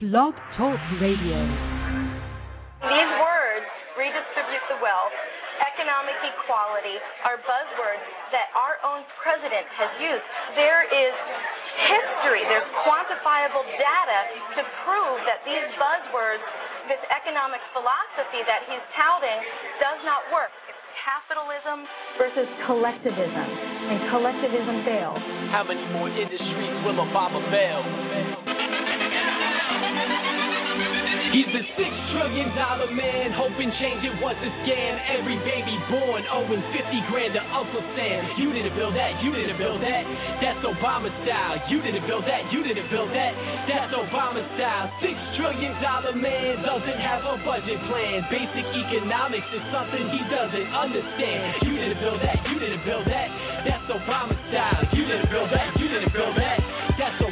Blog Talk Radio. These words, redistribute the wealth, economic equality, are buzzwords that our own president has used. There is history, there's quantifiable data to prove that these buzzwords, this economic philosophy that he's touting, does not work. It's capitalism versus collectivism, and collectivism fails. How many more industries will Obama fail? He's the six trillion dollar man, hoping change it was a scam. Every baby born owing 50 grand to Uncle Sam. You didn't build that, you didn't build that. That's Obama style. You didn't build that, you didn't build that. That's Obama style. Six trillion dollar man doesn't have a budget plan. Basic economics is something he doesn't understand. You didn't build that, you didn't build that. That's Obama style. You didn't build that, you didn't build that. That's Obama.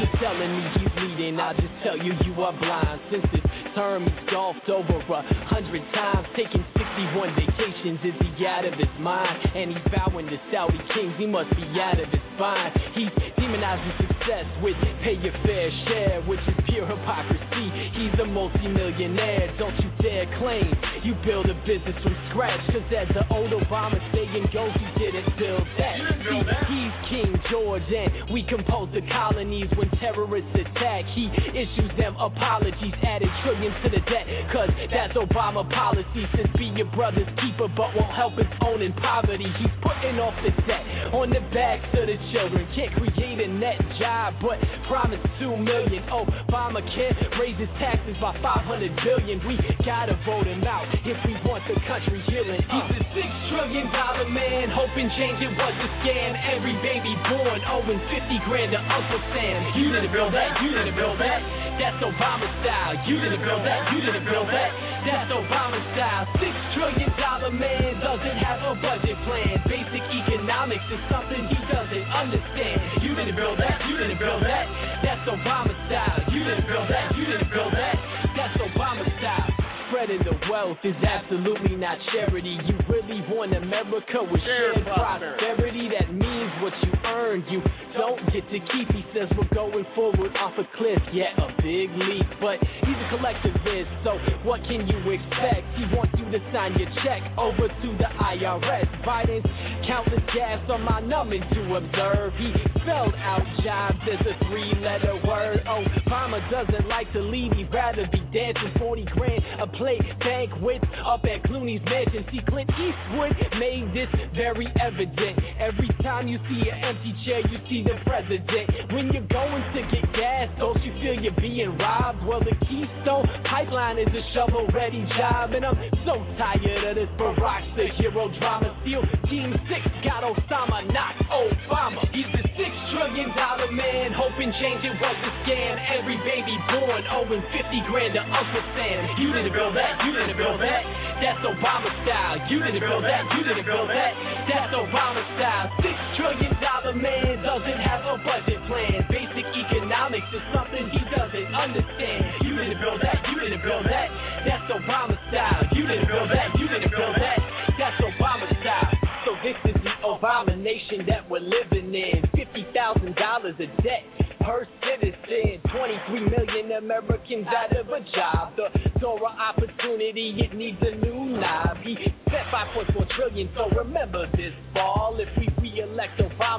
You're telling me he's leading, I'll just tell you you are blind. Since his term, he's golfed over a hundred times, taking 61 vacations. Is he out of his mind? And he's vowing to Saudi kings, he must be out of his mind. He's demonizing success with pay your fair share, which is pure hypocrisy. He's a multimillionaire, don't you dare claim you build a business from scratch. Cause as the old Obama saying goes, you didn't build that. build that. He's King George, and we compose the colonies when terrorists attack. He issues them apologies, at a added trillions to the debt. Cause that's Obama policy. Since be your brother's keeper, but won't help his own in poverty. He's putting off the debt on the backs of the children. Can't create a net job, but promise two million. Obama can't raise his taxes by 500 billion. We gotta vote him out if we want the country healing. He's a six trillion dollar man, hoping change it was a scam. Every baby born owing 50 grand to Uncle Sam. You didn't build that, you didn't build that. That's Obama style. You didn't build that, you didn't build that. That's Obama style. Six trillion dollar man doesn't have a budget plan. Basic economics is something he doesn't understand. You didn't build that, you didn't build that. That's Obama style. You didn't build that, you didn't build that. That's Obama style. Spreading the wealth is absolutely not charity. You really want America with shared prosperity. That means what you earned, you don't get to keep. He says we're going forward off a cliff, yeah, a big leap. But he's a collectivist, so what can you expect? He wants you to sign your check over to the IRS. Biden's countless gas on my numbing to observe. He spelled out jobs as a three letter word. Oh, Obama doesn't like to leave, he'd rather be dancing 40 grand a plate banquets up at Clooney's mansion. See, Clint Eastwood made this very evident. Every time you see an empty chair, you see the president. When you're going to get gas, don't you feel you're being robbed? Well, the Keystone Pipeline is a shovel ready job, and I'm so tired of this Barack the hero drama. SEAL Team 6 got Osama, not Obama. He's the six trillion dollar man, hoping change it was a scam. Every baby born owing 50 grand to Uncle Sam. You didn't build that, you didn't build that. That's Obama style. You didn't build that, you didn't build that. That's Obama style. Six trillion dollar man doesn't have a budget plan. Basic economics is something he doesn't understand. You didn't build that, you didn't build that. That's Obama style. You didn't build that, you didn't build that. That's Obama style. So this is the Obama nation that we're living in. Fifty thousand dollars a debt per citizen. 23 million Americans out of a job. The door of opportunity, it needs a new knob. He spent 5.4 trillion, so remember this fall. If we re-elect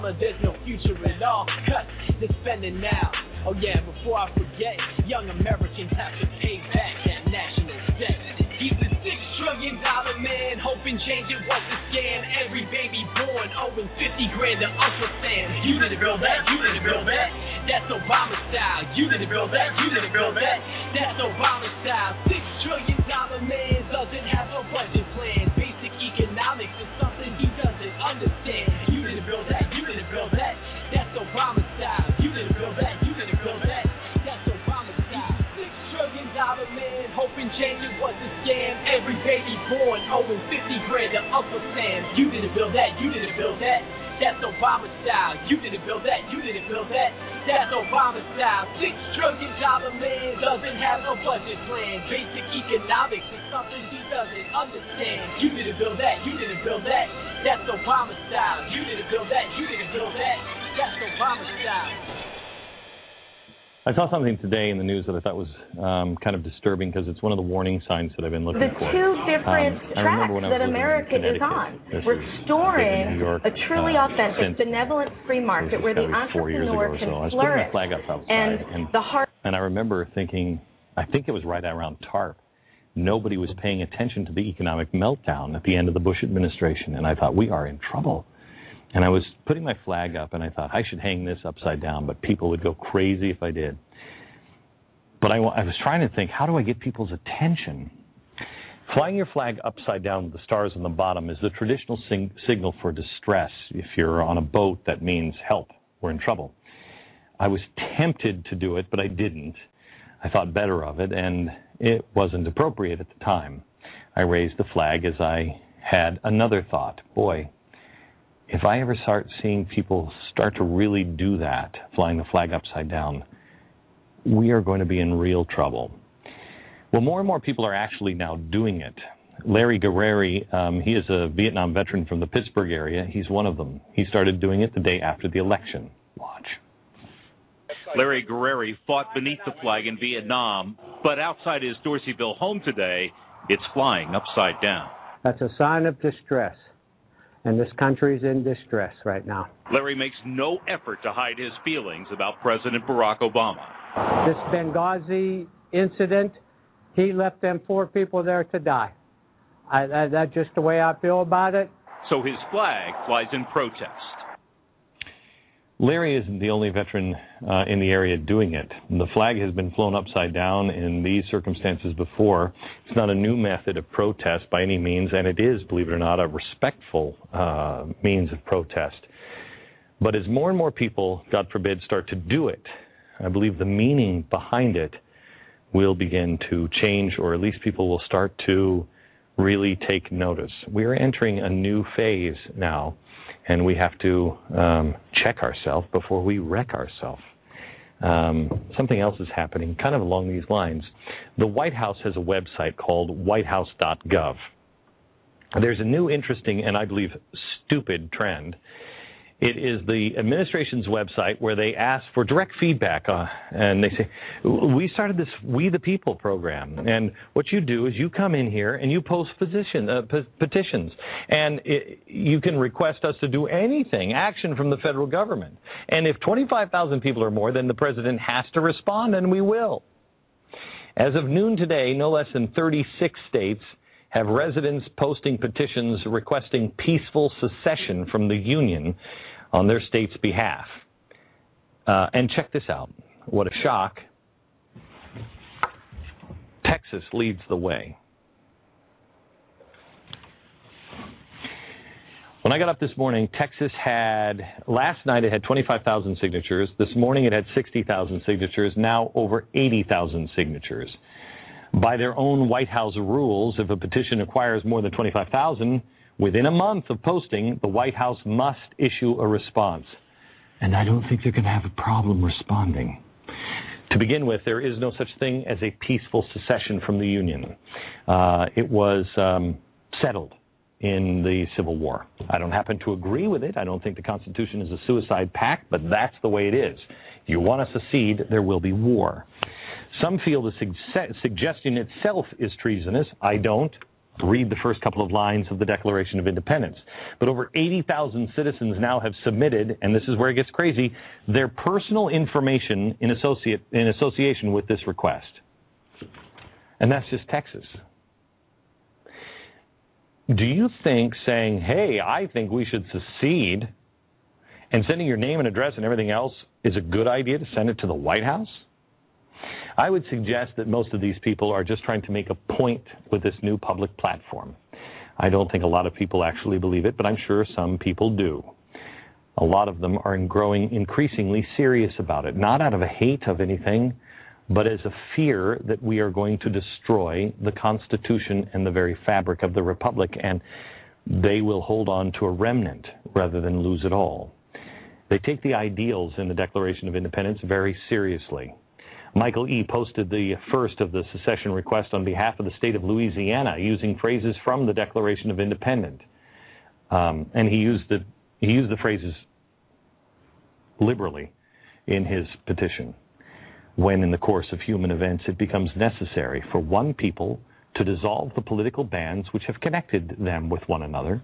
Obama, there's no future at all. Cut the spending now. Oh yeah, before I forget, young Americans have to pay back that national debt. He's a six trillion dollar man, hoping change it was a scam. Every baby born owing 50 grand to Uncle Sam. You didn't build that, you didn't build that. That's Obama style. You didn't build that, you didn't build that. That's Obama style. Six trillion dollar man doesn't have a budget plan. Every baby born owing 50 grand to Uncle Sam. You didn't build that, you didn't build that. That's Obama style. You didn't build that, you didn't build that. That's Obama style. Six trillion dollar man doesn't have a budget plan. Basic economics is something he doesn't understand. You didn't build that, you didn't build that. That's Obama style. You didn't build that, you didn't build that. That's Obama style. I saw something today in the news that I thought was um, kind of disturbing because it's one of the warning signs that I've been looking the for. two different um, tracks that America is on. Restoring York, a truly uh, authentic, benevolent free market where the four years ago entrepreneur or can so. I was putting flourish. my flag up outside, and, and the heart And I remember thinking, I think it was right around TARP. Nobody was paying attention to the economic meltdown at the end of the Bush administration, and I thought we are in trouble. And I was putting my flag up, and I thought I should hang this upside down, but people would go crazy if I did. But I, I was trying to think, how do I get people's attention? Flying your flag upside down with the stars on the bottom is the traditional sing- signal for distress. If you're on a boat, that means help, we're in trouble. I was tempted to do it, but I didn't. I thought better of it, and it wasn't appropriate at the time. I raised the flag as I had another thought. Boy, if I ever start seeing people start to really do that, flying the flag upside down, we are going to be in real trouble. Well, more and more people are actually now doing it. Larry Guerreri, um, he is a Vietnam veteran from the Pittsburgh area. He's one of them. He started doing it the day after the election. Watch. Larry Guerreri fought beneath the flag in Vietnam, but outside his Dorseyville home today, it's flying upside down. That's a sign of distress. And this country's in distress right now. Larry makes no effort to hide his feelings about President Barack Obama. This Benghazi incident, he left them four people there to die. I, that, that's just the way I feel about it. So his flag flies in protest. Larry isn't the only veteran uh, in the area doing it. The flag has been flown upside down in these circumstances before. It's not a new method of protest by any means, and it is, believe it or not, a respectful uh, means of protest. But as more and more people, God forbid, start to do it, I believe the meaning behind it will begin to change, or at least people will start to really take notice. We are entering a new phase now and we have to um, check ourselves before we wreck ourselves. Um, something else is happening, kind of along these lines. The White House has a website called whitehouse.gov. There's a new, interesting, and I believe stupid trend. It is the administration's website where they ask for direct feedback, uh, and they say, "We started this We the People program, and what you do is you come in here and you post position, uh, p- petitions, and it, you can request us to do anything, action from the federal government. And if 25,000 people or more, then the president has to respond, and we will." As of noon today, no less than 36 states have residents posting petitions requesting peaceful secession from the Union on their state's behalf. Uh, and check this out. What a shock. Texas leads the way. When I got up this morning, Texas had, last night it had 25,000 signatures. This morning it had 60,000 signatures, now over 80,000 signatures. By their own White House rules, if a petition acquires more than 25,000, within a month of posting, the White House must issue a response. And I don't think they're going to have a problem responding. To begin with, there is no such thing as a peaceful secession from the Union. Uh, it was um, settled in the Civil War. I don't happen to agree with it. I don't think the Constitution is a suicide pact, but that's the way it is. If you want to secede, there will be war. Some feel the sug- suggestion itself is treasonous. I don't. Read the first couple of lines of the Declaration of Independence. But over 80,000 citizens now have submitted, and this is where it gets crazy, their personal information in, associate, in association with this request. And that's just Texas. Do you think saying, hey, I think we should secede, and sending your name and address and everything else is a good idea to send it to the White House? I would suggest that most of these people are just trying to make a point with this new public platform. I don't think a lot of people actually believe it, but I'm sure some people do. A lot of them are growing increasingly serious about it, not out of a hate of anything, but as a fear that we are going to destroy the Constitution and the very fabric of the Republic, and they will hold on to a remnant rather than lose it all. They take the ideals in the Declaration of Independence very seriously. Michael E. posted the first of the secession request on behalf of the state of Louisiana using phrases from the Declaration of Independence. Um, and he used the he used the phrases liberally in his petition. when, in the course of human events, it becomes necessary for one people to dissolve the political bands which have connected them with one another.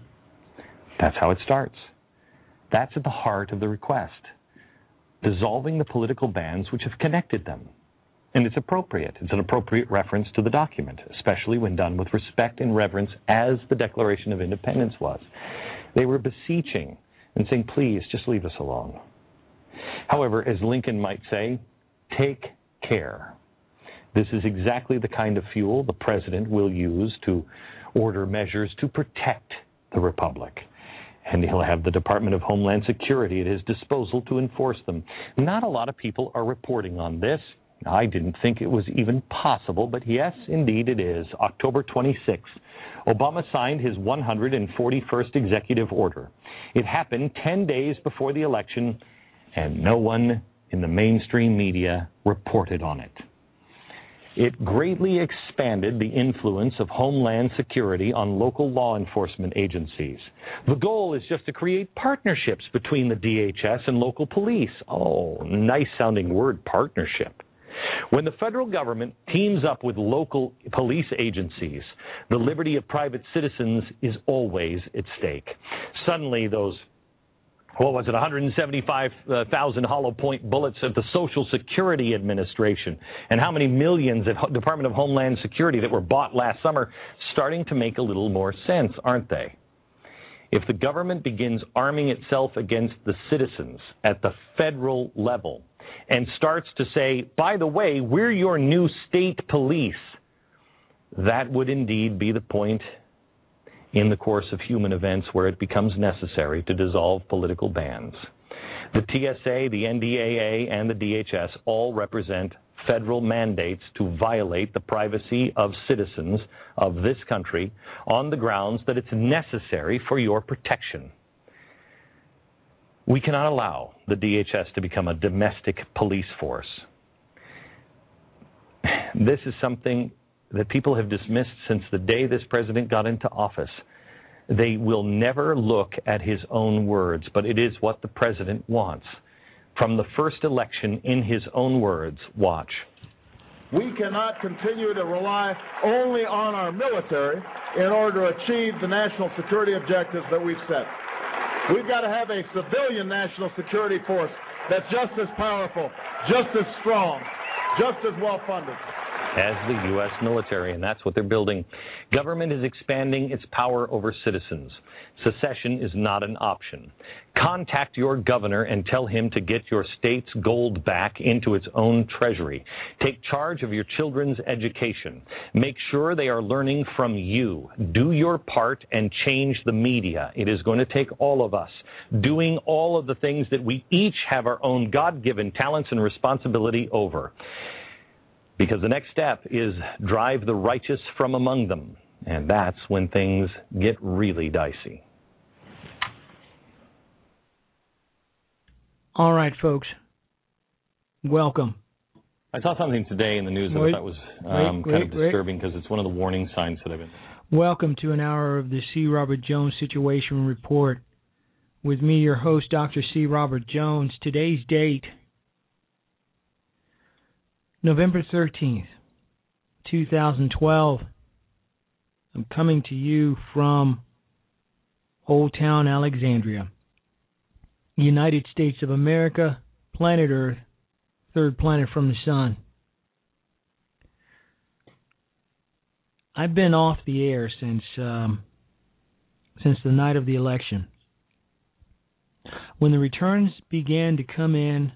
That's how it starts. That's at the heart of the request. Dissolving the political bands which have connected them. And it's appropriate. It's an appropriate reference to the document, especially when done with respect and reverence, as the Declaration of Independence was. They were beseeching and saying, please, just leave us alone. However, as Lincoln might say, take care. This is exactly the kind of fuel the president will use to order measures to protect the republic. And he'll have the Department of Homeland Security at his disposal to enforce them. Not a lot of people are reporting on this. I didn't think it was even possible, but yes, indeed it is. October 26th, Obama signed his 141st executive order. It happened 10 days before the election, and no one in the mainstream media reported on it. It greatly expanded the influence of Homeland Security on local law enforcement agencies. The goal is just to create partnerships between the DHS and local police. Oh, nice sounding word, partnership. When the federal government teams up with local police agencies, the liberty of private citizens is always at stake. Suddenly, those what was it, 175,000 hollow point bullets at the Social Security Administration, and how many millions at Department of Homeland Security that were bought last summer, starting to make a little more sense, aren't they? If the government begins arming itself against the citizens at the federal level, and starts to say, by the way, we're your new state police, that would indeed be the point in the course of human events where it becomes necessary to dissolve political bands. The TSA, the NDAA, and the DHS all represent federal mandates to violate the privacy of citizens of this country on the grounds that it's necessary for your protection. We cannot allow the DHS to become a domestic police force. This is something that people have dismissed since the day this president got into office. They will never look at his own words, but it is what the president wants. From the first election, in his own words, watch. We cannot continue to rely only on our military in order to achieve the national security objectives that we've set. We've got to have a civilian national security force that's just as powerful, just as strong, just as well funded as the U.S. military, and that's what they're building. Government is expanding its power over citizens. Secession is not an option. Contact your governor and tell him to get your state's gold back into its own treasury. Take charge of your children's education. Make sure they are learning from you. Do your part and change the media. It is going to take all of us doing all of the things that we each have our own God given talents and responsibility over. Because the next step is drive the righteous from among them. And that's when things get really dicey. All right, folks. Welcome. I saw something today in the news that wait, I thought was um, wait, kind of disturbing because it's one of the warning signs that I've been. Welcome to an hour of the C. Robert Jones Situation Report. With me, your host, Dr. C. Robert Jones. Today's date November 13th, 2012. I'm coming to you from Old Town Alexandria, United States of America, planet Earth, third planet from the sun. I've been off the air since um, since the night of the election. When the returns began to come in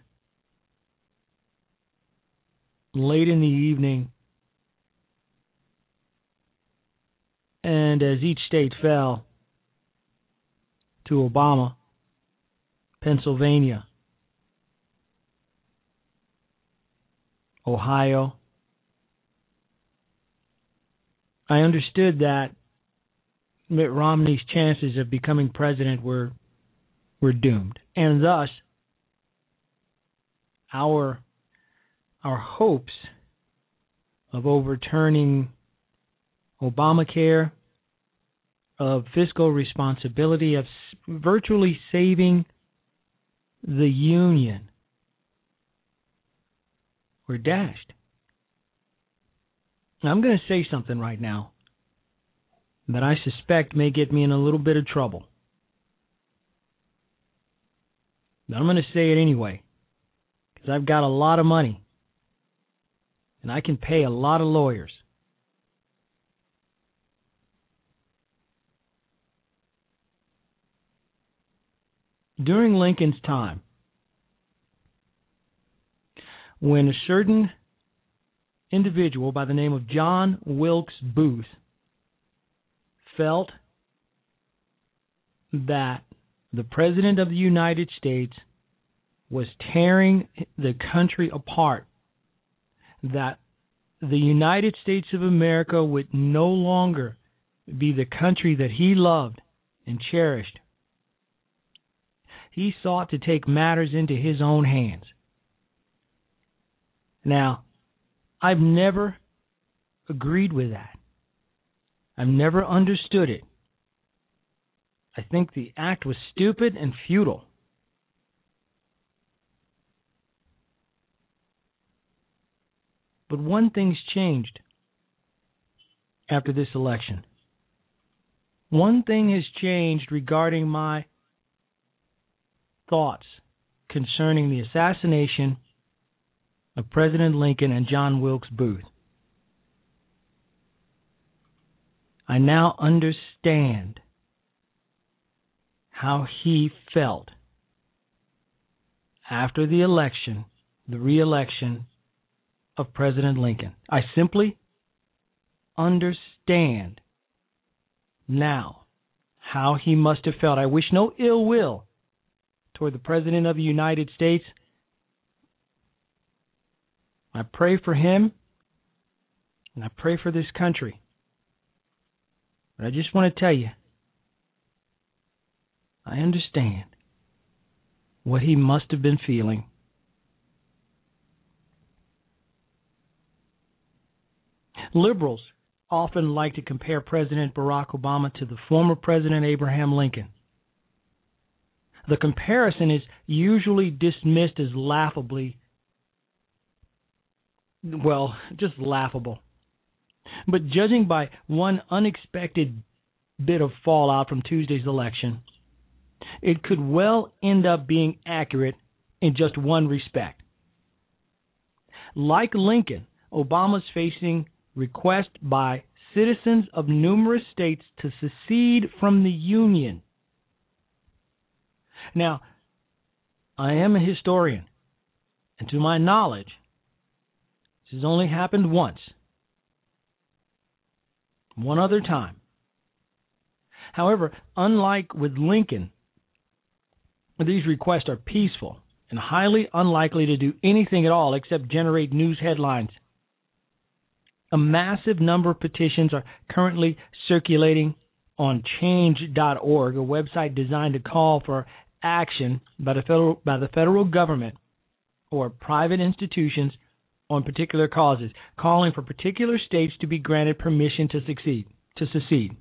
late in the evening, and as each state fell to Obama, Pennsylvania, Ohio, I understood that Mitt Romney's chances of becoming president were were doomed, and thus our our hopes of overturning Obamacare, of fiscal responsibility, of virtually saving the Union were dashed. Now, I'm going to say something right now that I suspect may get me in a little bit of trouble. But I'm going to say it anyway because I've got a lot of money and I can pay a lot of lawyers. During Lincoln's time, when a certain individual by the name of John Wilkes Booth felt that the President of the United States was tearing the country apart, that the United States of America would no longer be the country that he loved and cherished. He sought to take matters into his own hands. Now, I've never agreed with that. I've never understood it. I think the act was stupid and futile. But one thing's changed after this election. One thing has changed regarding my thoughts concerning the assassination of President Lincoln and John Wilkes Booth. I now understand how he felt after the election, the reelection of President Lincoln. I simply understand now how he must have felt. I wish no ill will toward the President of the United States. I pray for him and I pray for this country. But I just want to tell you, I understand what he must have been feeling. Liberals often like to compare President Barack Obama to the former President Abraham Lincoln. The comparison is usually dismissed as laughably, well, just laughable. But judging by one unexpected bit of fallout from Tuesday's election, it could well end up being accurate in just one respect. Like Lincoln, Obama's facing request by citizens of numerous states to secede from the Union. Now, I am a historian, and to my knowledge, this has only happened once. One other time. However, unlike with Lincoln, these requests are peaceful and highly unlikely to do anything at all except generate news headlines. A massive number of petitions are currently circulating on change.org, a website designed to call for action by the federal by the federal government or private institutions on particular causes, calling for particular states to be granted permission to succeed to secede.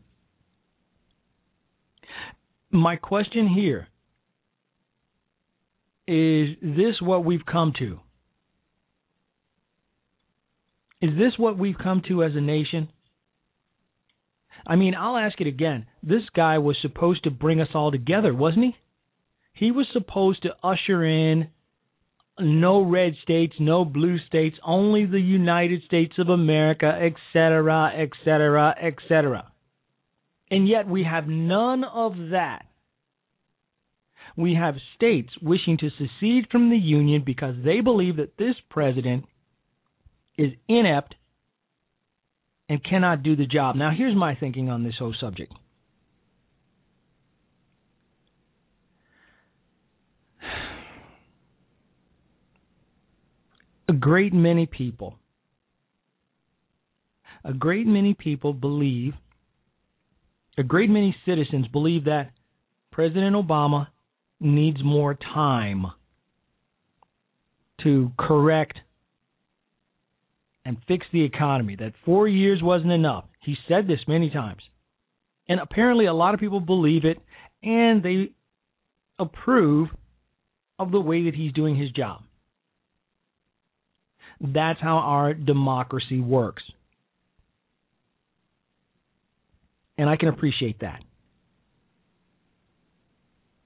My question here is this what we've come to? Is this what we've come to as a nation? I mean, I'll ask it again. This guy was supposed to bring us all together, wasn't he? He was supposed to usher in no red states, no blue states, only the United States of America, etc., etc., etc. And yet we have none of that. We have states wishing to secede from the Union because they believe that this president is inept and cannot do the job. Now, here's my thinking on this whole subject. A great many people, a great many people believe, a great many citizens believe that President Obama needs more time to correct and fix the economy, that four years wasn't enough. He said this many times. And apparently, a lot of people believe it and they approve of the way that he's doing his job. That's how our democracy works. And I can appreciate that.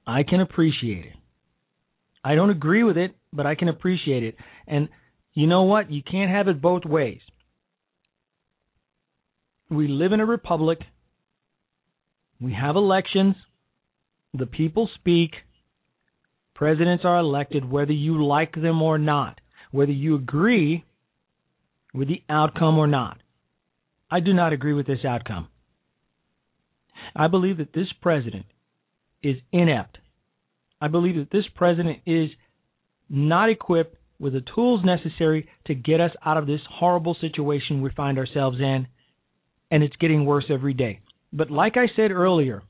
I can appreciate it. I don't agree with it, but I can appreciate it. And you know what? You can't have it both ways. We live in a republic. We have elections. The people speak. Presidents are elected whether you like them or not, whether you agree with the outcome or not. I do not agree with this outcome. I believe that this president is inept. I believe that this president is not equipped with the tools necessary to get us out of this horrible situation we find ourselves in, and it's getting worse every day. But like I said earlier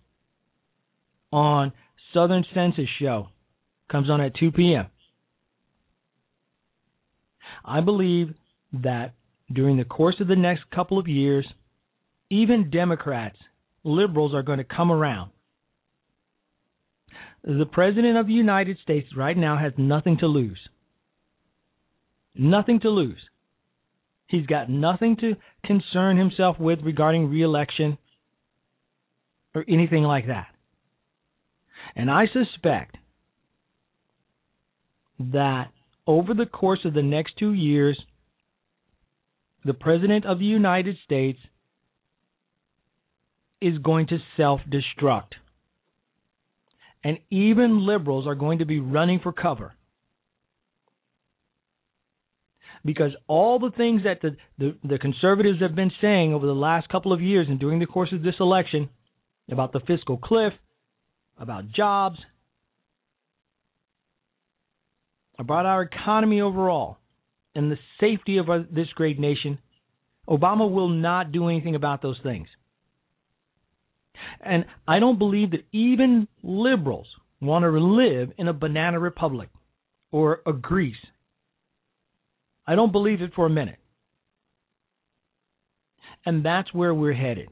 on Southern Census Show, comes on at 2 p.m. I believe that during the course of the next couple of years, even Democrats, liberals are going to come around. The President of the United States right now has nothing to lose. Nothing to lose. He's got nothing to concern himself with regarding reelection or anything like that. And I suspect that over the course of the next two years, the President of the United States is going to self destruct. And even liberals are going to be running for cover. Because all the things that the, the, the, conservatives have been saying over the last couple of years and during the course of this election about the fiscal cliff, about jobs, about our economy overall, and the safety of our, this great nation, Obama will not do anything about those things. And I don't believe that even liberals want to live in a banana republic or a Greece. I don't believe it for a minute. And that's where we're headed.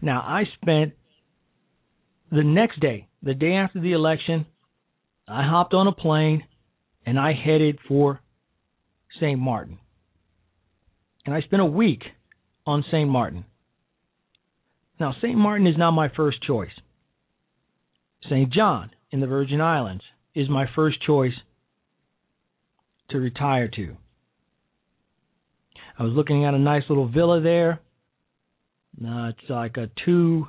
Now, I spent the next day, the day after the election, I hopped on a plane and I headed for St. Martin. And I spent a week on St. Martin. Now, St. Martin is not my first choice. St. John in the Virgin Islands is my first choice to retire to. I was looking at a nice little villa there. Uh, it's like a two.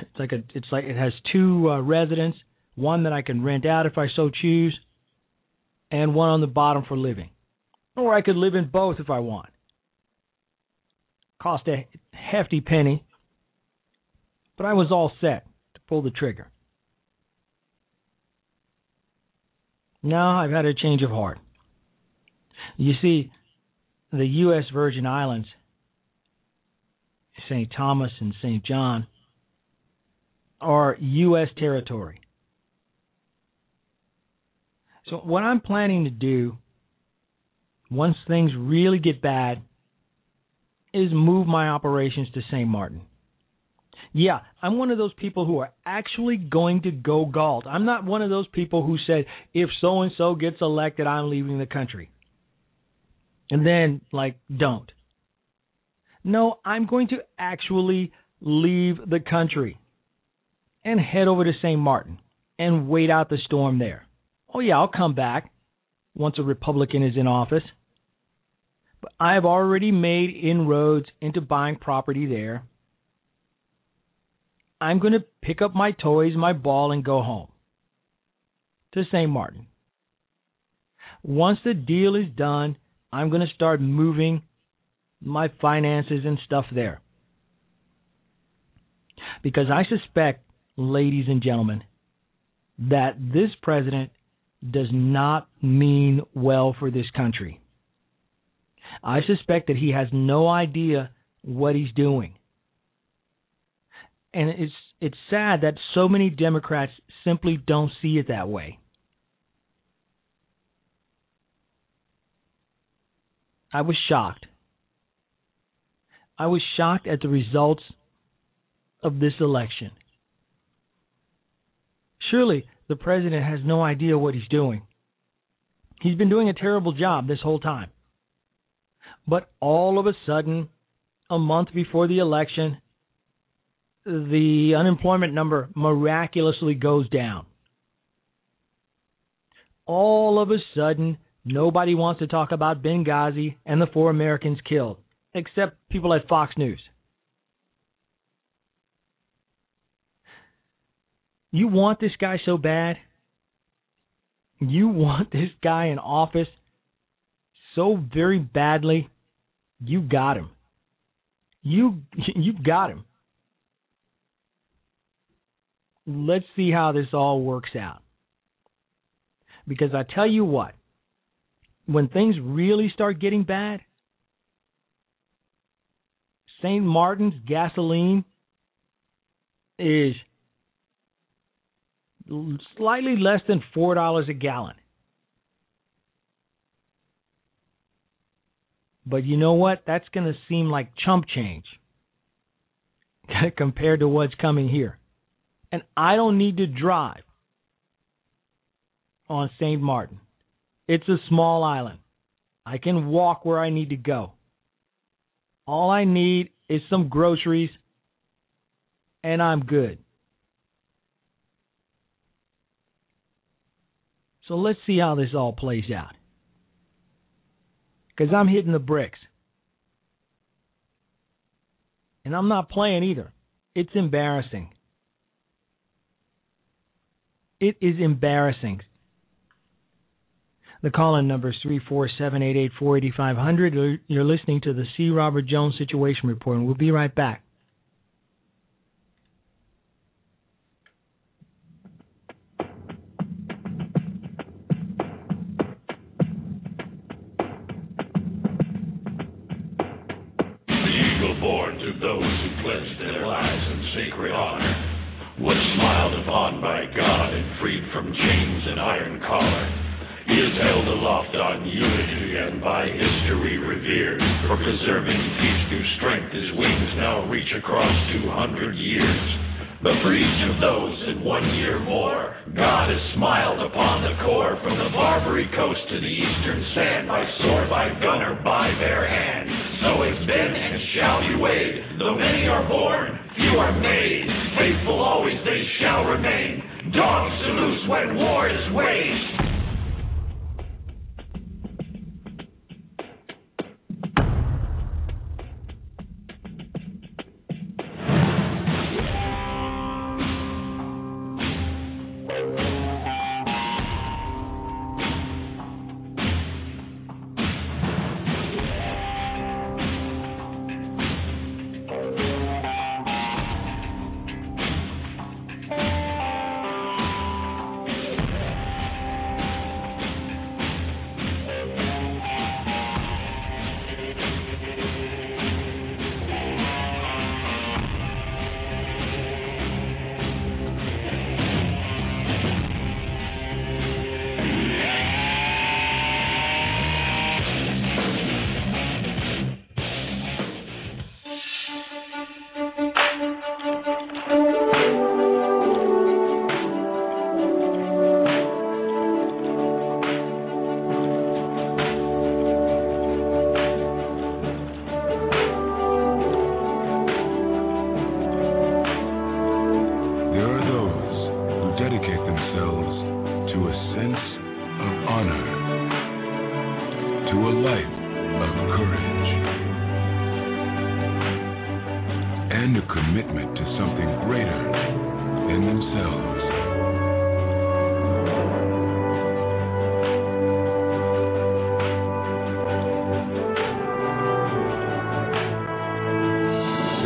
It's like a. It's like it has two uh, residents one that I can rent out if I so choose, and one on the bottom for living. Or I could live in both if I want. Cost a hefty penny, but I was all set to pull the trigger. Now I've had a change of heart. You see, the U.S. Virgin Islands, St. Thomas and St. John, are U.S. territory. So what I'm planning to do once things really get bad is move my operations to St. Martin. Yeah, I'm one of those people who are actually going to go galt. I'm not one of those people who said if so and so gets elected, I'm leaving the country. And then like don't. No, I'm going to actually leave the country and head over to St. Martin and wait out the storm there. Oh, yeah, I'll come back once a Republican is in office. But I have already made inroads into buying property there. I'm going to pick up my toys, my ball, and go home to St. Martin. Once the deal is done, I'm going to start moving my finances and stuff there. Because I suspect, ladies and gentlemen, that this president does not mean well for this country. I suspect that he has no idea what he's doing. And it's it's sad that so many Democrats simply don't see it that way. I was shocked. I was shocked at the results of this election. Surely the president has no idea what he's doing. He's been doing a terrible job this whole time. But all of a sudden, a month before the election, the unemployment number miraculously goes down. All of a sudden, nobody wants to talk about Benghazi and the four Americans killed, except people at Fox News. You want this guy so bad. You want this guy in office so very badly. You got him. You you've got him. Let's see how this all works out. Because I tell you what, when things really start getting bad, St. Martin's gasoline is slightly less than $4 a gallon. But you know what? That's going to seem like chump change compared to what's coming here. And I don't need to drive on St. Martin. It's a small island. I can walk where I need to go. All I need is some groceries, and I'm good. So let's see how this all plays out. Because I'm hitting the bricks. And I'm not playing either. It's embarrassing. It is embarrassing. The call in number is 347 884 8500. You're listening to the C. Robert Jones Situation Report, and we'll be right back. those who pledged their lives in sacred honor, was smiled upon by God and freed from chains and iron collar. Is held aloft on unity and by history revered for preserving peace through strength. His wings now reach across 200 years. But for each of those in one year more, God has smiled upon the core from the Barbary coast to the eastern sand, by sword, by gun, or by bare hand. So it's been and shall be weighed. Though many are born, few are made. Faithful always they shall remain. Dogs to loose when war is waged.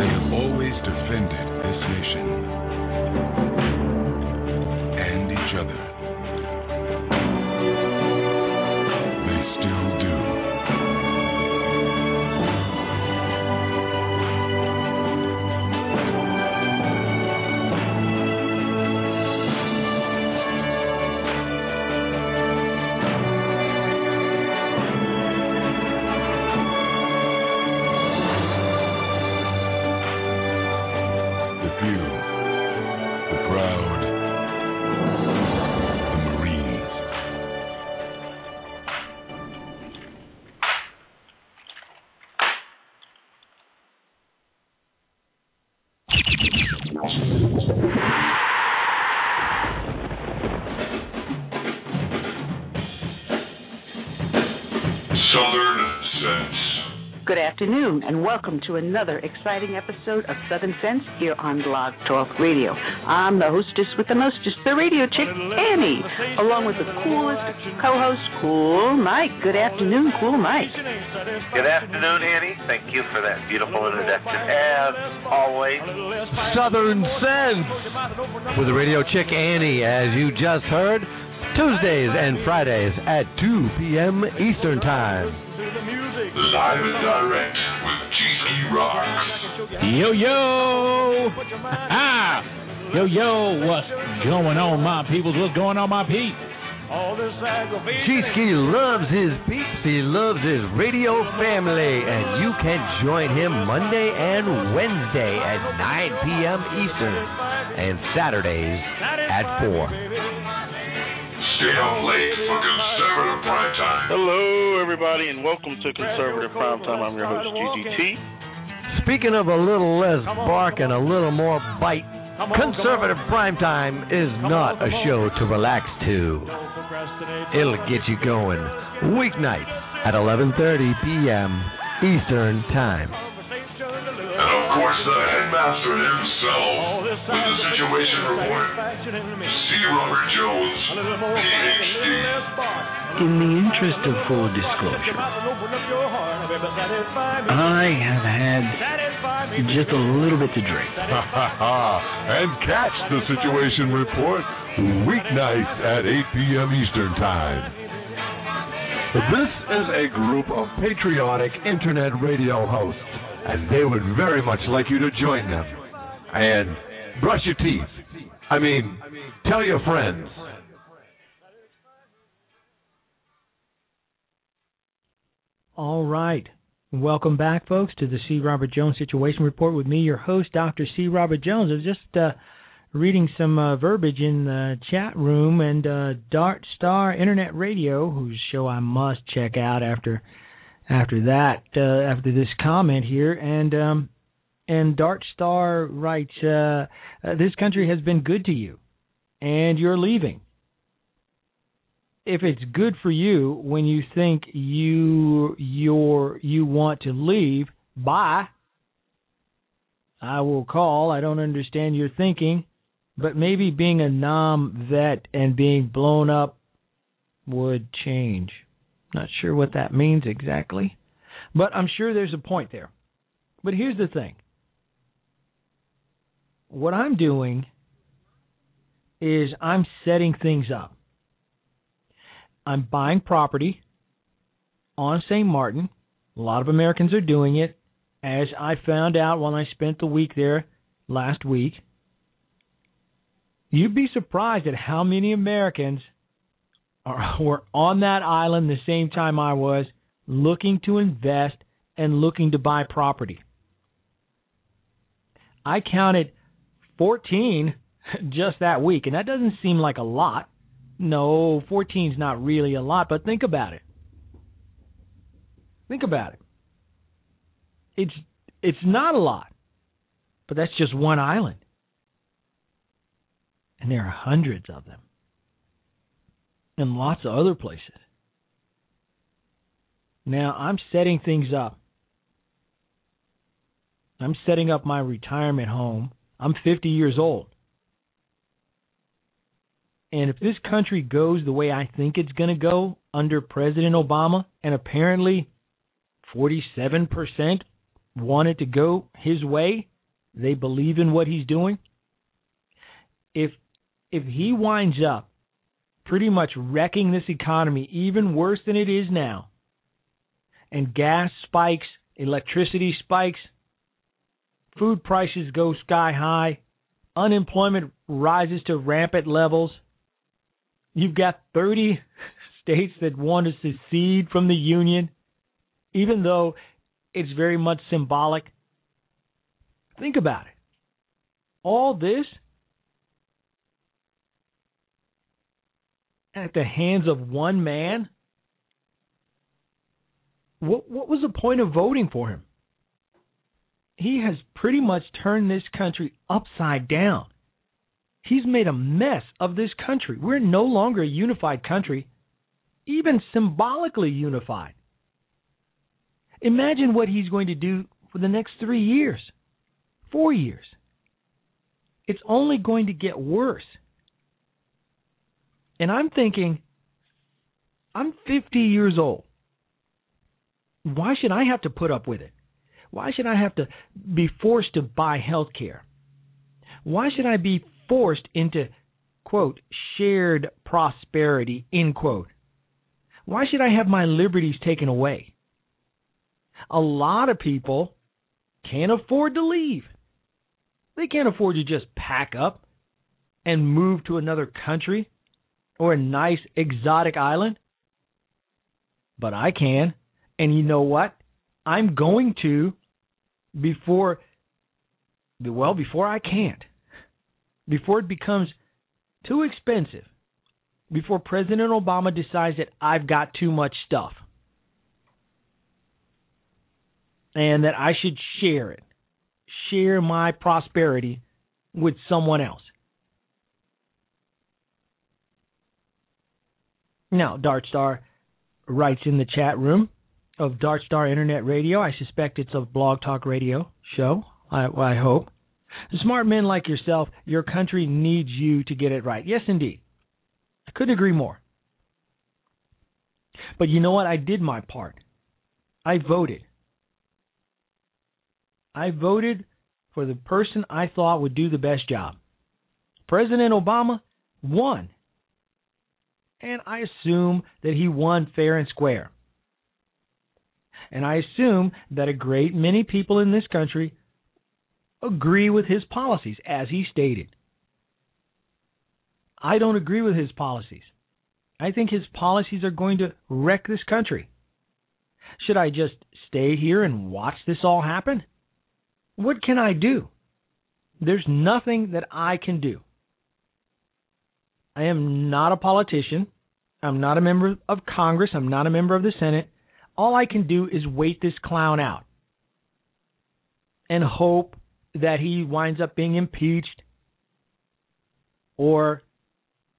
They have always defended this nation afternoon, and welcome to another exciting episode of Southern Sense here on Blog Talk Radio. I'm the hostess with the mostest, the radio chick, Annie, along with the coolest co-host, Cool Mike. Good afternoon, Cool Mike. Good afternoon, Annie. Thank you for that beautiful introduction. As always, Southern Sense with the radio chick Annie, as you just heard, Tuesdays and Fridays at 2 p.m. Eastern Time. Live and direct with GC Rocks. Yo, yo! Ah! Yo, yo, what's going on, my peoples? What's going on, my peeps? Cheesky loves his peeps. He loves his radio family, and you can join him Monday and Wednesday at 9 p.m. Eastern, and Saturdays at 4. Stay up late for Conservative Prime Time. Hello, everybody, and welcome to Conservative Prime Time. I'm your host, GGT. Speaking of a little less bark and a little more bite, Conservative Prime Time is not a show to relax to. It'll get you going weeknights at 11:30 p.m. Eastern Time. And of course, the headmaster himself In the interest of full disclosure, I have had just a little bit to drink. and catch the situation report weeknights at 8 p.m. Eastern Time. This is a group of patriotic internet radio hosts, and they would very much like you to join them. And brush your teeth. I mean, tell your friends. All right. Welcome back, folks, to the C. Robert Jones Situation Report with me, your host, Dr. C. Robert Jones. I was just uh, reading some uh, verbiage in the chat room, and uh, Dart Star Internet Radio, whose show I must check out after after that, uh, after this comment here, and um, and Dart Star writes, uh, "This country has been good to you, and you're leaving." If it's good for you when you think you you're you want to leave, bye. I will call. I don't understand your thinking, but maybe being a Nam vet and being blown up would change. Not sure what that means exactly, but I'm sure there's a point there. But here's the thing. What I'm doing is I'm setting things up. I'm buying property on St. Martin. A lot of Americans are doing it, as I found out when I spent the week there last week. You'd be surprised at how many Americans are, were on that island the same time I was, looking to invest and looking to buy property. I counted 14 just that week, and that doesn't seem like a lot. No, 14 is not really a lot, but think about it. Think about it. It's it's not a lot, but that's just one island. And there are hundreds of them. And lots of other places. Now, I'm setting things up. I'm setting up my retirement home. I'm 50 years old. And if this country goes the way I think it's going to go under President Obama, and apparently 47% want it to go his way, they believe in what he's doing. If if he winds up pretty much wrecking this economy even worse than it is now, and gas spikes, electricity spikes, food prices go sky high, unemployment rises to rampant levels, You've got 30 states that want to secede from the Union, even though it's very much symbolic. Think about it. All this at the hands of one man? What, what was the point of voting for him? He has pretty much turned this country upside down. He's made a mess of this country. We're no longer a unified country, even symbolically unified. Imagine what he's going to do for the next three years, four years. It's only going to get worse. And I'm thinking, I'm 50 years old. Why should I have to put up with it? Why should I have to be forced to buy health care? Why should I be forced into, quote, shared prosperity, end quote? Why should I have my liberties taken away? A lot of people can't afford to leave. They can't afford to just pack up and move to another country or a nice exotic island. But I can. And you know what? I'm going to before well before I can't. Before it becomes too expensive. Before President Obama decides that I've got too much stuff. And that I should share it. Share my prosperity with someone else. Now, Dartstar writes in the chat room of Dartstar Internet Radio. I suspect it's a blog talk radio show. I, I hope. Smart men like yourself, your country needs you to get it right. Yes, indeed. I couldn't agree more. But you know what? I did my part. I voted. I voted for the person I thought would do the best job. President Obama won and I assume that he won fair and square. And I assume that a great many people in this country agree with his policies, as he stated. I don't agree with his policies. I think his policies are going to wreck this country. Should I just stay here and watch this all happen? What can I do? There's nothing that I can do. I am not a politician. I'm not a member of Congress. I'm not a member of the Senate. All I can do is wait this clown out and hope that he winds up being impeached or,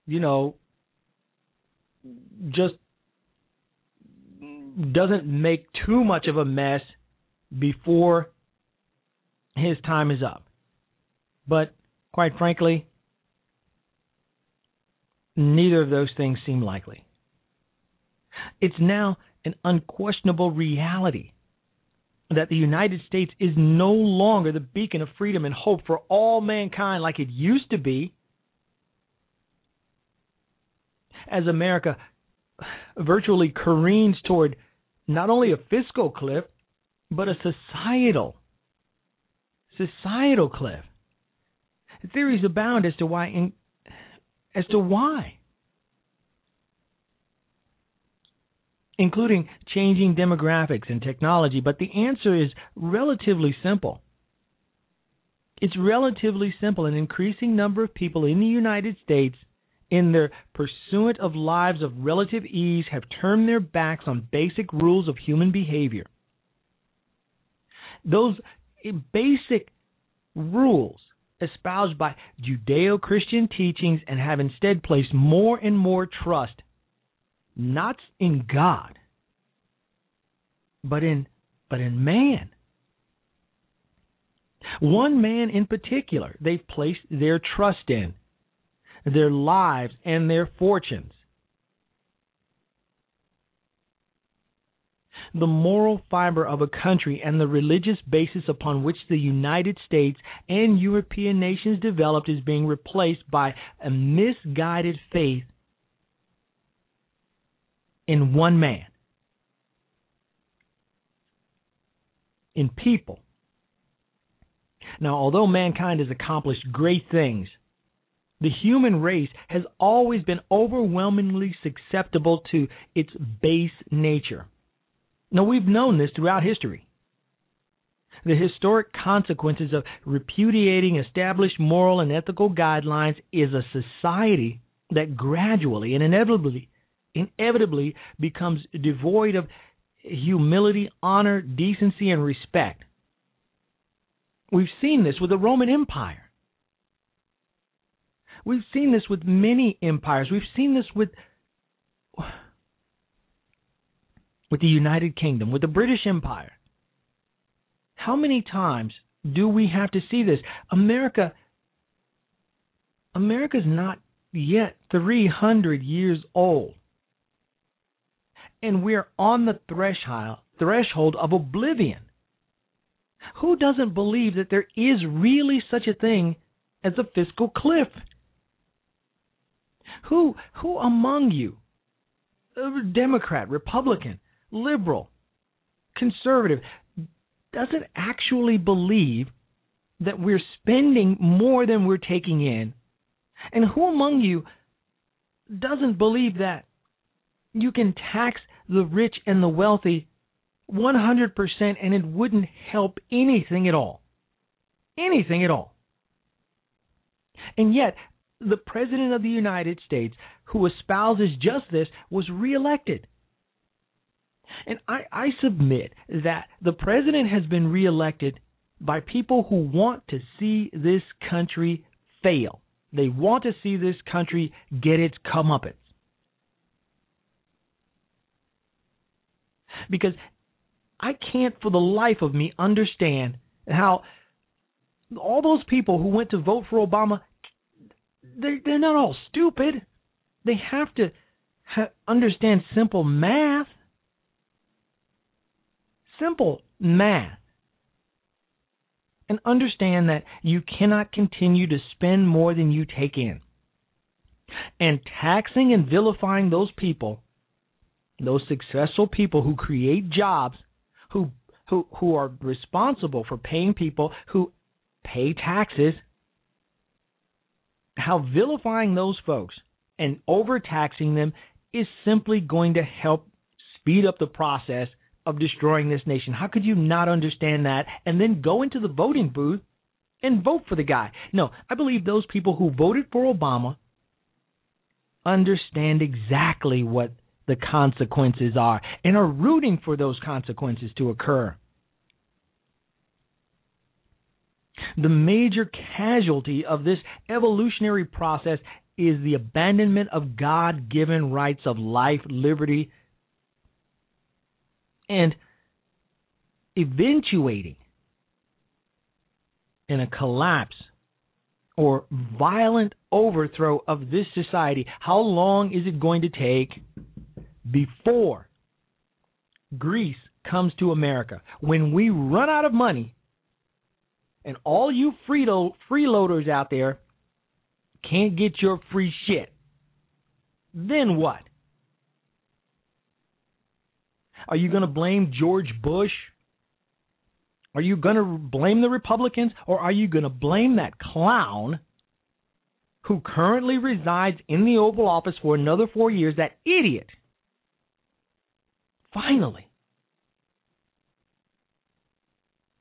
you know, just doesn't make too much of a mess before his time is up. But quite frankly, Neither of those things seem likely. It's now an unquestionable reality that the United States is no longer the beacon of freedom and hope for all mankind like it used to be. As America virtually careens toward not only a fiscal cliff, but a societal societal cliff. Theories abound as to why in, as to why. Including changing demographics and technology, but the answer is relatively simple. It's relatively simple. An increasing number of people in the United States, in their pursuit of lives of relative ease, have turned their backs on basic rules of human behavior. Those basic rules espoused by Judeo Christian teachings and have instead placed more and more trust not in God, but in but in man. One man in particular they've placed their trust in, their lives and their fortunes. the moral fiber of a country and the religious basis upon which the United States and European nations developed is being replaced by a misguided faith in one man, in people. Now, although mankind has accomplished great things, the human race has always been overwhelmingly susceptible to its base nature. Now, we've known this throughout history. The historic consequences of repudiating established moral and ethical guidelines is a society that gradually and inevitably inevitably becomes devoid of humility, honor, decency, and respect. We've seen this with the Roman Empire. We've seen this with many empires. We've seen this with with the United Kingdom, with the British Empire. How many times do we have to see this? America America's not yet 300 years old. And we're on the threshold threshold of oblivion. Who doesn't believe that there is really such a thing as a fiscal cliff? Who who among you, uh, Democrat, Republican, liberal, conservative, doesn't actually believe that we're spending more than we're taking in? And who among you doesn't believe that you can tax the rich and the wealthy 100% and it wouldn't help anything at all? Anything at all. And yet, the President of the United States, who espouses just this, was reelected. And I, I submit that the President has been reelected by people who want to see this country fail. They want to see this country get its comeuppance. Because I can't for the life of me understand how all those people who went to vote for Obama they're, they're not all stupid. They have to ha- understand simple math. Simple math. And understand that you cannot continue to spend more than you take in. And taxing and vilifying those people, those successful people who create jobs, who who who are responsible for paying people who pay taxes how vilifying those folks and overtaxing them is simply going to help speed up the process of destroying this nation. How could you not understand that and then go into the voting booth and vote for the guy? No, I believe those people who voted for Obama understand exactly what the consequences are and are rooting for those consequences to occur. The major casualty of this evolutionary process is the abandonment of God given rights of life, liberty, and eventuating in a collapse or violent overthrow of this society. How long is it going to take before Greece comes to America? When we run out of money and all you freelo- freeloaders out there can't get your free shit, then what? Are you going to blame George Bush? Are you going to blame the Republicans? Or are you going to blame that clown who currently resides in the Oval Office for another four years, that idiot? Finally,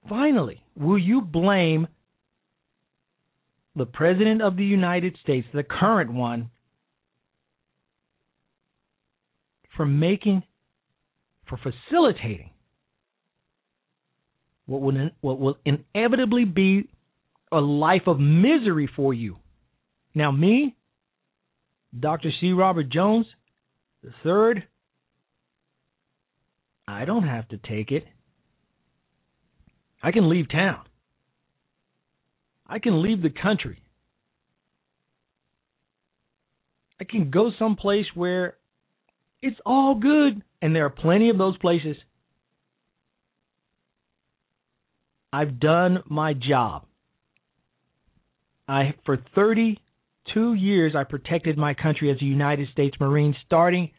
finally, will you blame the President of the United States, the current one, for making, for facilitating what will, what will inevitably be a life of misery for you? Now, me, Dr. C. Robert Jones, the third, I don't have to take it. I can leave town. I can leave the country. I can go someplace where it's all good, and there are plenty of those places. I've done my job. I for 32 years I protected my country as a United States Marine starting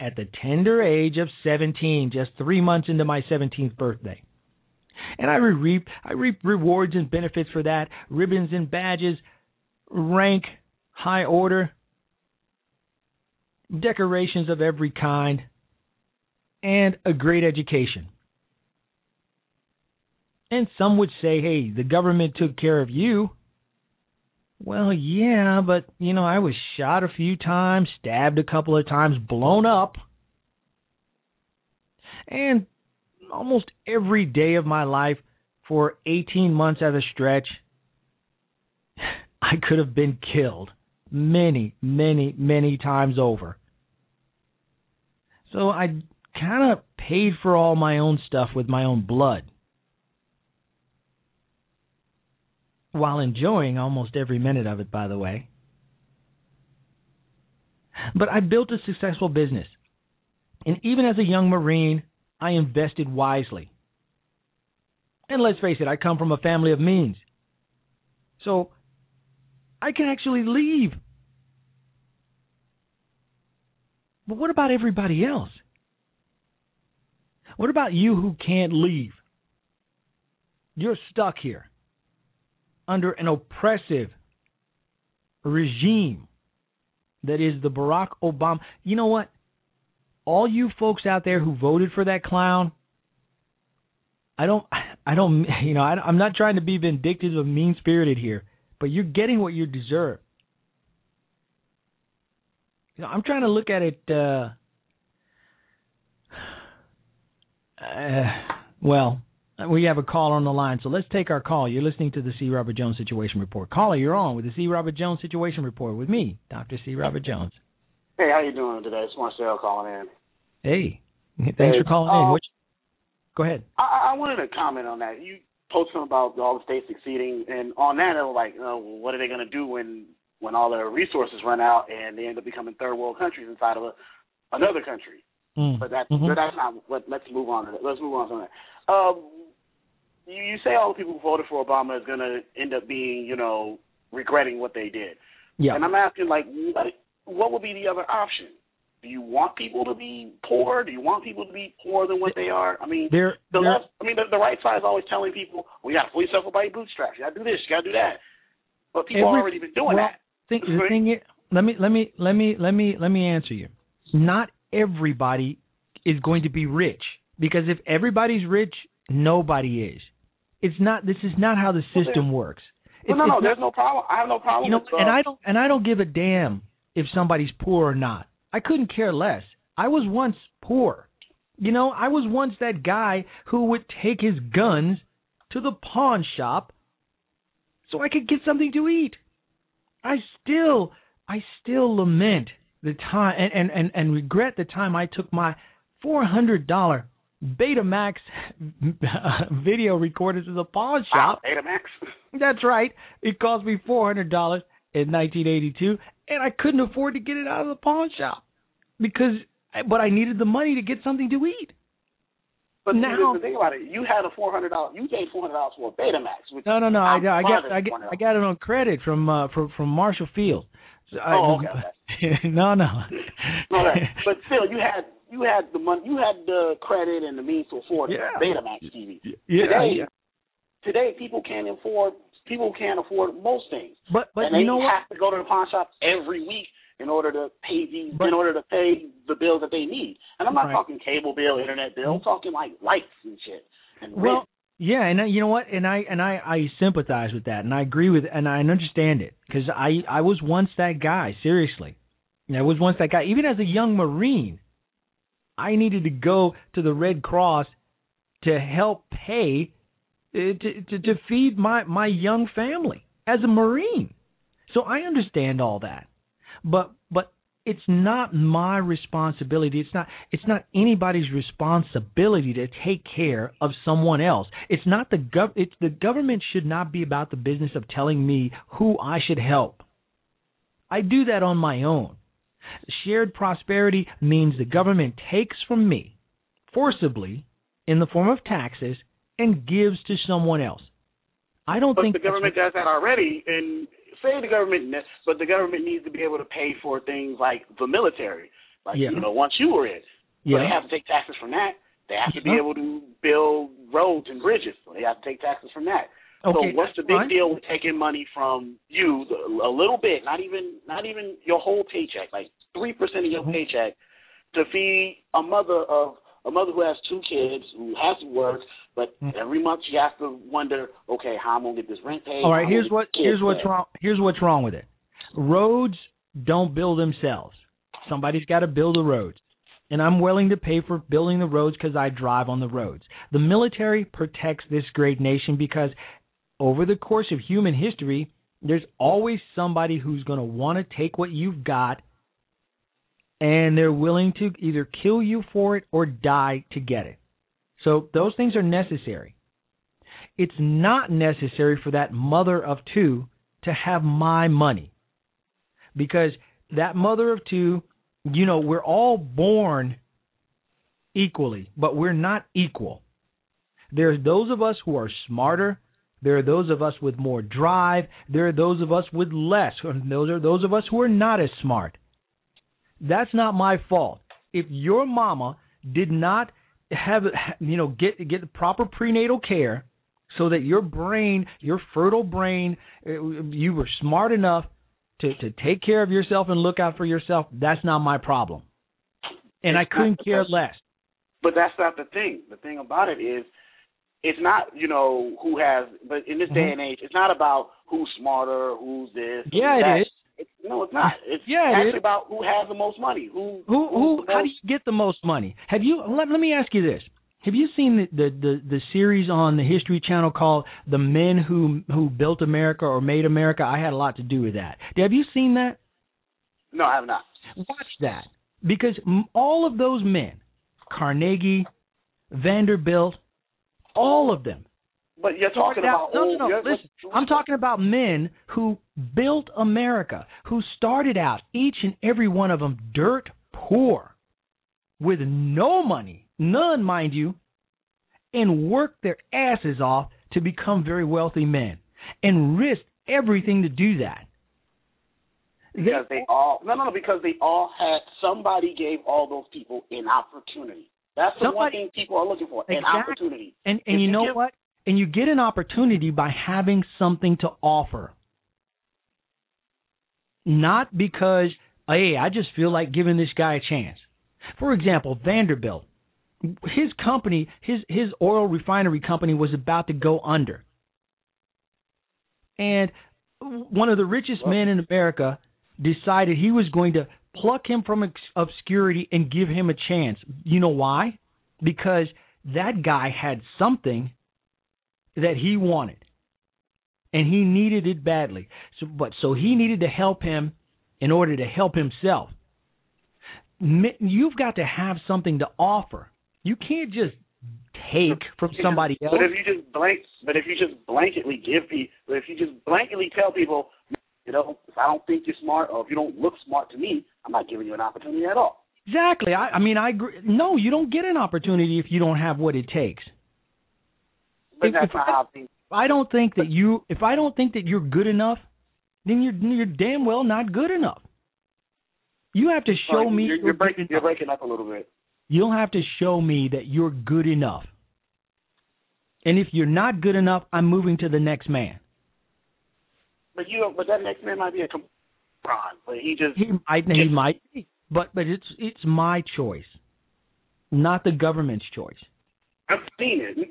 at the tender age of 17, just 3 months into my 17th birthday and I reap I reap rewards and benefits for that, ribbons and badges, rank, high order, decorations of every kind, and a great education. And some would say, hey, the government took care of you. Well, yeah, but, you know, I was shot a few times, stabbed a couple of times, blown up. And almost every day of my life for 18 months at a stretch, I could have been killed many, many, many times over. So I kind of paid for all my own stuff with my own blood. While enjoying almost every minute of it, by the way. But I built a successful business. And even as a young Marine, I invested wisely. And let's face it, I come from a family of means. So I can actually leave. But what about everybody else? What about you who can't leave? You're stuck here under an oppressive regime that is the Barack Obama. You know what? All you folks out there who voted for that clown, I don't, I don't, you know, I, I'm not trying to be vindictive or mean spirited here, but you're getting what you deserve. You know, I'm trying to look at it. Uh, uh, well, we have a call on the line, so let's take our call. You're listening to the C. Robert Jones Situation Report. Caller, you're on with the C. Robert Jones Situation Report with me, Dr. C. Robert Jones. Hey, how you doing today? It's Marcel calling in. Hey, thanks Hey, for calling um, in. Which, go ahead. I, I wanted to comment on that. You posted about all the states succeeding, and on that, it was like, what are they going to do when when all their resources run out and they end up becoming third world countries inside of a, another country? Mm. But that's Mhm. that's not. Let, let's move on to that. Let's move on to that. Um, you, you say all the people who voted for Obama is going to end up being, you know, regretting what they did. Yeah. And I'm asking, like, what, what would be the other option? Do you want people to be poor? Do you want people to be poorer than what they are? I mean, There, the there- left. I mean, the, the right side is always telling people, "We got to pull yourself up by your bootstraps. You got to do this. You got to do that." But people Every- already been doing well, that. Think, the thing is, let me let me let me let me let me answer you. Not everybody is going to be rich because if everybody's rich, nobody is. It's not. This is not how the system there- works. Well, It's- no, no, there's no problem. I have no problem. you know, with, uh, and I don't and I don't give a damn if somebody's poor or not. I couldn't care less. I was once poor. You know, I was once that guy who would take his guns to the pawn shop so I could get something to eat. I still I still lament the time and and and, and regret the time I took my four hundred dollar Betamax video recorder to the pawn shop. Betamax. That's right. It cost me four hundred dollars in 1982, and I couldn't afford to get it out of the pawn shop because, but I needed the money to get something to eat. But now- thing about it, you had a four hundred dollars. You paid four hundred dollars for a Betamax. Which No, no, no. I, I'm got I got I got it on credit from uh, from from Marshall Field. So I- Oh, okay, no, no. No, but still, you had you had the money, you had the credit and the means to afford Yeah. a Betamax TV. Yeah, today, yeah. today people can't afford people can't afford most things, But but and they you know what? have to go to the pawn shop every week in order to pay these But- in order to pay the bills that they need. And I'm not Right. talking cable bill, internet bill. I'm talking like lights and shit. And Well, rent. yeah, and you know what? And I and I I sympathize with that, and I agree with, and I understand it because I I was once that guy. Seriously, I was once that guy. Even as a young Marine, I needed to go to the Red Cross to help pay uh, to to, to feed my my young family as a Marine. So I understand all that, but but it's not my responsibility. It's not it's not anybody's responsibility to take care of someone else. It's not the gov it's the government should not be about the business of telling me who I should help. I do that on my own. Shared prosperity means the government takes from me forcibly in the form of taxes and gives to someone else. I don't But think the government does that already, and say the government, but the government needs to be able to pay for things like the military, like Yeah. you know, once you were in, so Yeah. they have to take taxes from that. They have to be able to build roads and bridges, so they have to take taxes from that. Okay, so what's the big fine. deal with taking money from you, a little bit, not even not even your whole paycheck, like three percent of your Mm-hmm. paycheck, to feed a mother of a mother who has two kids who has to work, but every month she has to wonder, okay, how I'm gonna get this rent paid. Mm-hmm. All right, here's what here's what's wrong. Here's what's wrong with it. Roads don't build themselves. Somebody's got to build the roads. And I'm willing to pay for building the roads because I drive on the roads. The military protects this great nation because over the course of human history, there's always somebody who's going to want to take what you've got and they're willing to either kill you for it or die to get it. So those things are necessary. It's not necessary for that mother of two to have my money because that mother of two, you know, we're all born equally, but we're not equal. There's those of us who are smarter. There are those of us with more drive. There are those of us with less. And those are those of us who are not as smart. That's not my fault. If your mama did not have you know get get the proper prenatal care so that your brain, your fertile brain, uh, you were smart enough to to take care of yourself and look out for yourself, that's not my problem. And It's I couldn't care less. But that's not the thing. The thing about it is, it's not you know who has. But in this day Mhm. and age, it's not about who's smarter, who's this. Yeah, who's it that. is. It's, no, it's not. It's Yeah, it actually is. about who has the most money. Who Who who how do you get the most money? Have you let, let me ask you this. Have you seen the, the the the series on the History Channel called "The Men Who Who Built America or Made America"? I had a lot to do with that. Have you seen that? No, I have not. Watch that because m- all of those men, Carnegie, Vanderbilt, all of them. But you're talking out- about no, old. no, no. Listen, I'm talking about men who built America, who started out each and every one of them dirt poor, with no money, none, mind you, and worked their asses off to become very wealthy men, and risked everything to do that. because they all no no no because they all had somebody gave all those people an opportunity. That's the one thing people are looking for, an Exactly. opportunity. And and If you know give- what? And you get an opportunity by having something to offer. Not because hey, I just feel like giving this guy a chance. For example, Vanderbilt, his company, his his oil refinery company was about to go under. And one of the richest men in America decided he was going to pluck him from obscurity and give him a chance. You know why? Because that guy had something that he wanted and he needed it badly. So but so he needed to help him in order to help himself. You've got to have something to offer. You can't just take from somebody else. But if you just blank, but if you just blanketly give people, but if you just blanketly tell people, you know, if I don't think you're smart or if you don't look smart to me, I'm not giving you an opportunity at all. Exactly. I, I mean, I agree. No, you don't get an opportunity if you don't have what it takes. But If- that's if not I- how things. I don't think that you, if I don't think that you're good enough, then you're you're damn well not good enough. You have to show Sorry, me you're, you're you're, you're breaking up a little bit. You'll have to show me that you're good enough. And if you're not good enough, I'm moving to the next man. But you, but that next man might be a com- Ron, but he just He might, he might, be, but but it's it's my choice, not the government's choice. I've seen it.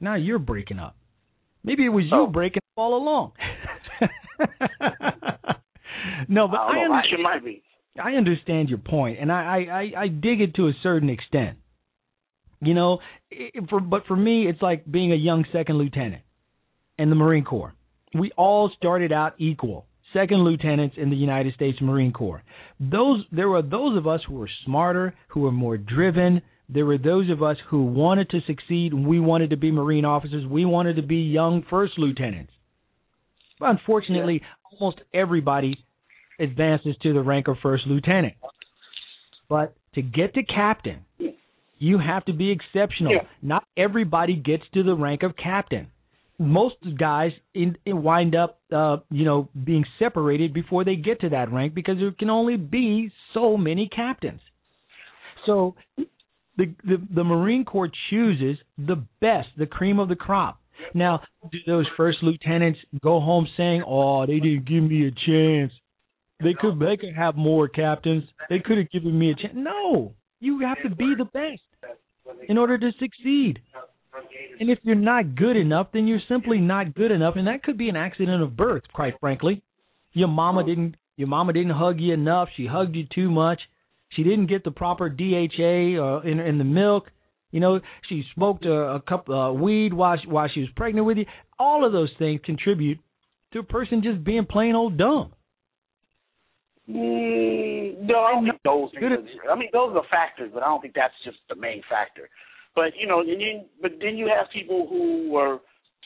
Now you're breaking up. Maybe it was you Oh. breaking up all along. no, but I I, understand, might be. I understand your point, and I, I, I, I dig it to a certain extent. You know, it, for but for me, it's like being a young second lieutenant in the Marine Corps. We all started out equal, second lieutenants in the United States Marine Corps. Those there were those of us who were smarter, who were more driven. There were those of us who wanted to succeed, we wanted to be Marine officers. We wanted to be young first lieutenants. But unfortunately, almost everybody advances to the rank of first lieutenant. But to get to captain, you have to be exceptional. Yeah. Not everybody gets to the rank of captain. Most guys in, in wind up, uh, you know, being separated before they get to that rank because there can only be so many captains. So, the the, the Marine Corps chooses the best, the cream of the crop. Now, do those first lieutenants go home saying, "Oh, they didn't give me a chance. They could they could have more captains. They could have given me a chance." No, you have to be the best in order to succeed. And if you're not good enough, then you're simply not good enough, and that could be an accident of birth, quite frankly. Your mama didn't your mama didn't hug you enough. She hugged you too much. She didn't get the proper DHA uh, in in the milk. You know, she smoked a, a cup uh, weed while she, while she was pregnant with you. All of those things contribute to a person just being plain old dumb. Mm, no, I don't think those things. Are, I mean, those are factors, but I don't think that's just the main factor. But you know, and then but then you have people who were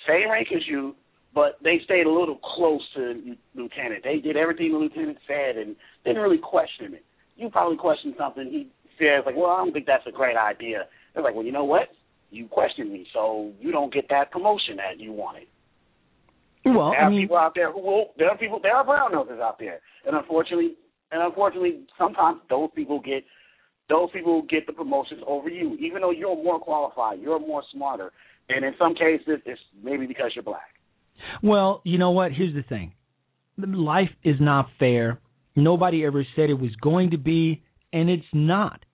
same rank as you, but they stayed a little close to lieutenant. They did everything the lieutenant said and didn't really question it. You probably questioned something. He says like, "Well, I don't think that's a great idea." They're like, "Well, you know what? You questioned me, so you don't get that promotion that you wanted." Well, there are I mean, people out there who will. There are people. There are brown noses out there, and unfortunately, and unfortunately, sometimes those people get those people get the promotions over you, even though you're more qualified, you're more smarter, and in some cases, it's maybe because you're black. Well, you know what? Here's the thing. Life is not fair. Nobody ever said it was going to be, and it's not.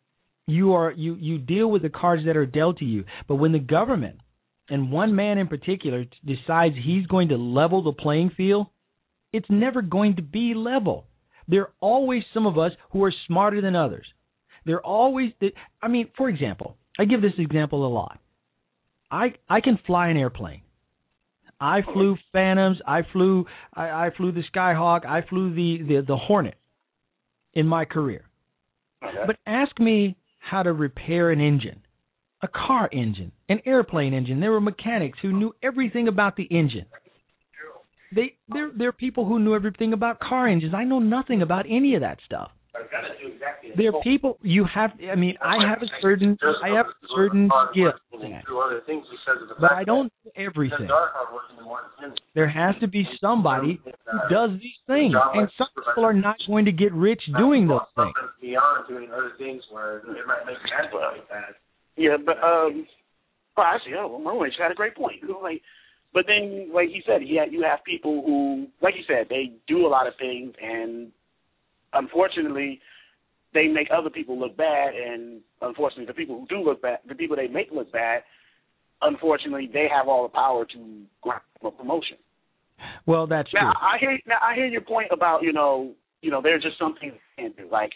You are you you deal with the cards that are dealt to you. But when the government and one man in particular decides he's going to level the playing field, it's never going to be level. There are always some of us who are smarter than others. There are always I mean, for example, I give this example a lot. I I can fly an airplane. I oh, flew Phantoms. I flew I, I flew the Skyhawk. I flew the, the the Hornet in my career. Okay. But ask me how to repair an engine, a car engine, an airplane engine. There were mechanics who knew everything about the engine. They there there are people who knew everything about car engines. I know nothing about any of that stuff. There are people you have. I mean, I have a certain I have a certain skill, but I don't do everything. There has to be somebody who does these things, and some people are not going to get rich doing those things. Beyond doing other things where it might make you like that. Yeah, but um, well, actually, oh, Merwin had a great point. Like, but then, like he said, yeah, you have people who, like you said, they do a lot of things, and unfortunately, they make other people look bad, and unfortunately, the people who do look bad, the people they make look bad, unfortunately, they have all the power to grant a promotion. Well, that's now, true. I hear now I hear your point about you know you know there's just some things I can't do. Like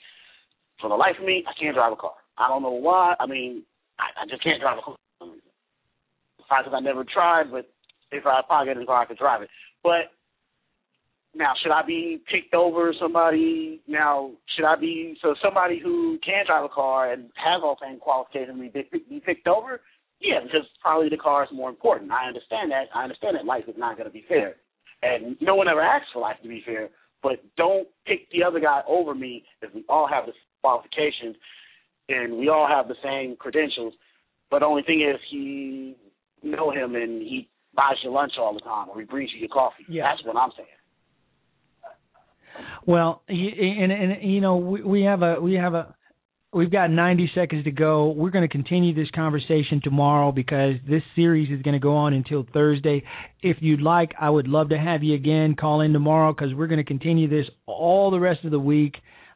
for the life of me, I can't drive a car. I don't know why. I mean, I, I just can't drive a car. Besides, I never tried, but if I probably get in a car, I could drive it. But now, should I be picked over somebody? Now, should I be so somebody who can drive a car and has all the same qualifications be, be picked over? Yeah, because probably the car is more important. I understand that. I understand that life is not going to be fair, and no one ever asks for life to be fair. But don't pick the other guy over me if we all have the qualifications and we all have the same credentials. But the only thing is, he know him and he buys your lunch all the time or he brings you your coffee. Yeah. That's what I'm saying. Well, y- and and you know we, we have a we have a we've got 90 seconds to go. We're going to continue this conversation tomorrow because this series is going to go on until Thursday. If you'd like, I would love to have you again. Call in tomorrow because we're going to continue this all the rest of the week.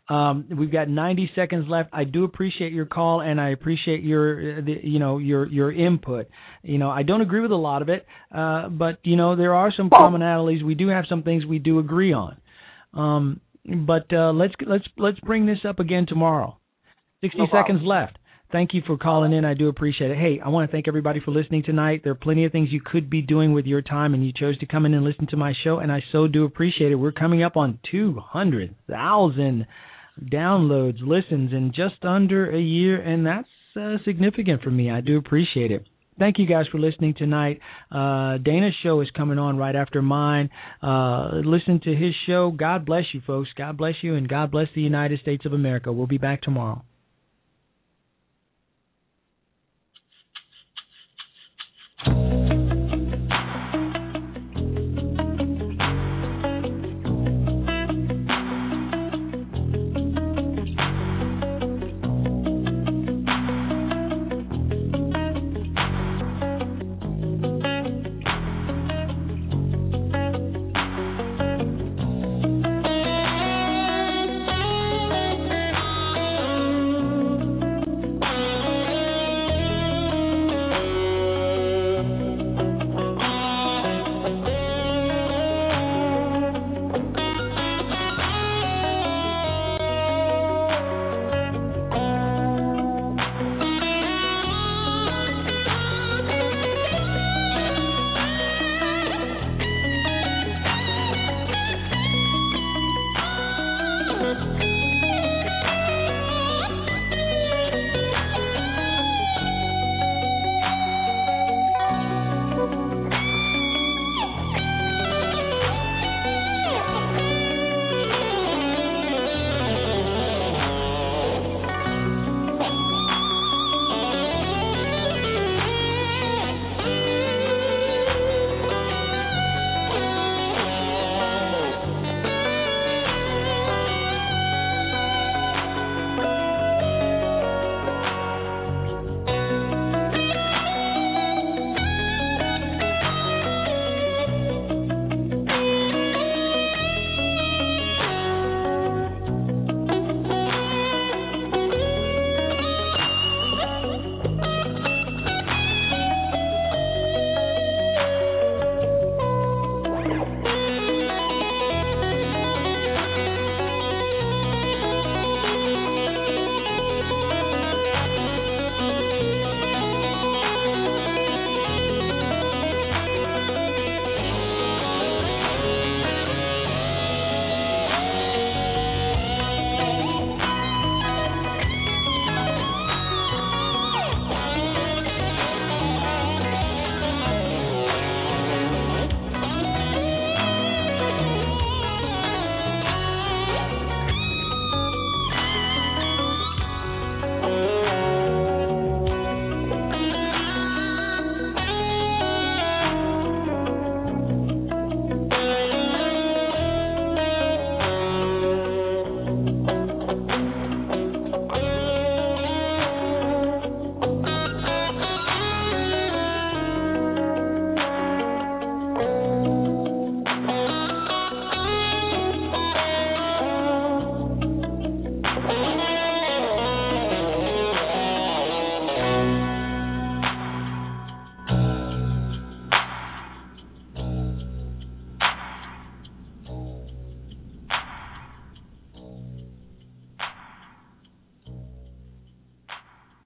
Um, we've got 90 seconds left. I do appreciate your call and I appreciate your, uh, the, you know, your your input. You know, I don't agree with a lot of it, uh, but you know there are some commonalities. We do have some things we do agree on. Um, but uh, let's let's let's bring this up again tomorrow. 60 No seconds left. Thank you for calling in. I do appreciate it. Hey, I want to thank everybody for listening tonight. There are plenty of things you could be doing with your time, and you chose to come in and listen to my show, and I so do appreciate it. We're coming up on 200,000 downloads, listens in just under a year, and that's uh, significant for me. I do appreciate it. Thank you guys for listening tonight. Uh, Dana's show is coming on right after mine. Uh, listen to his show. God bless you, folks. God bless you, and God bless the United States of America. We'll be back tomorrow.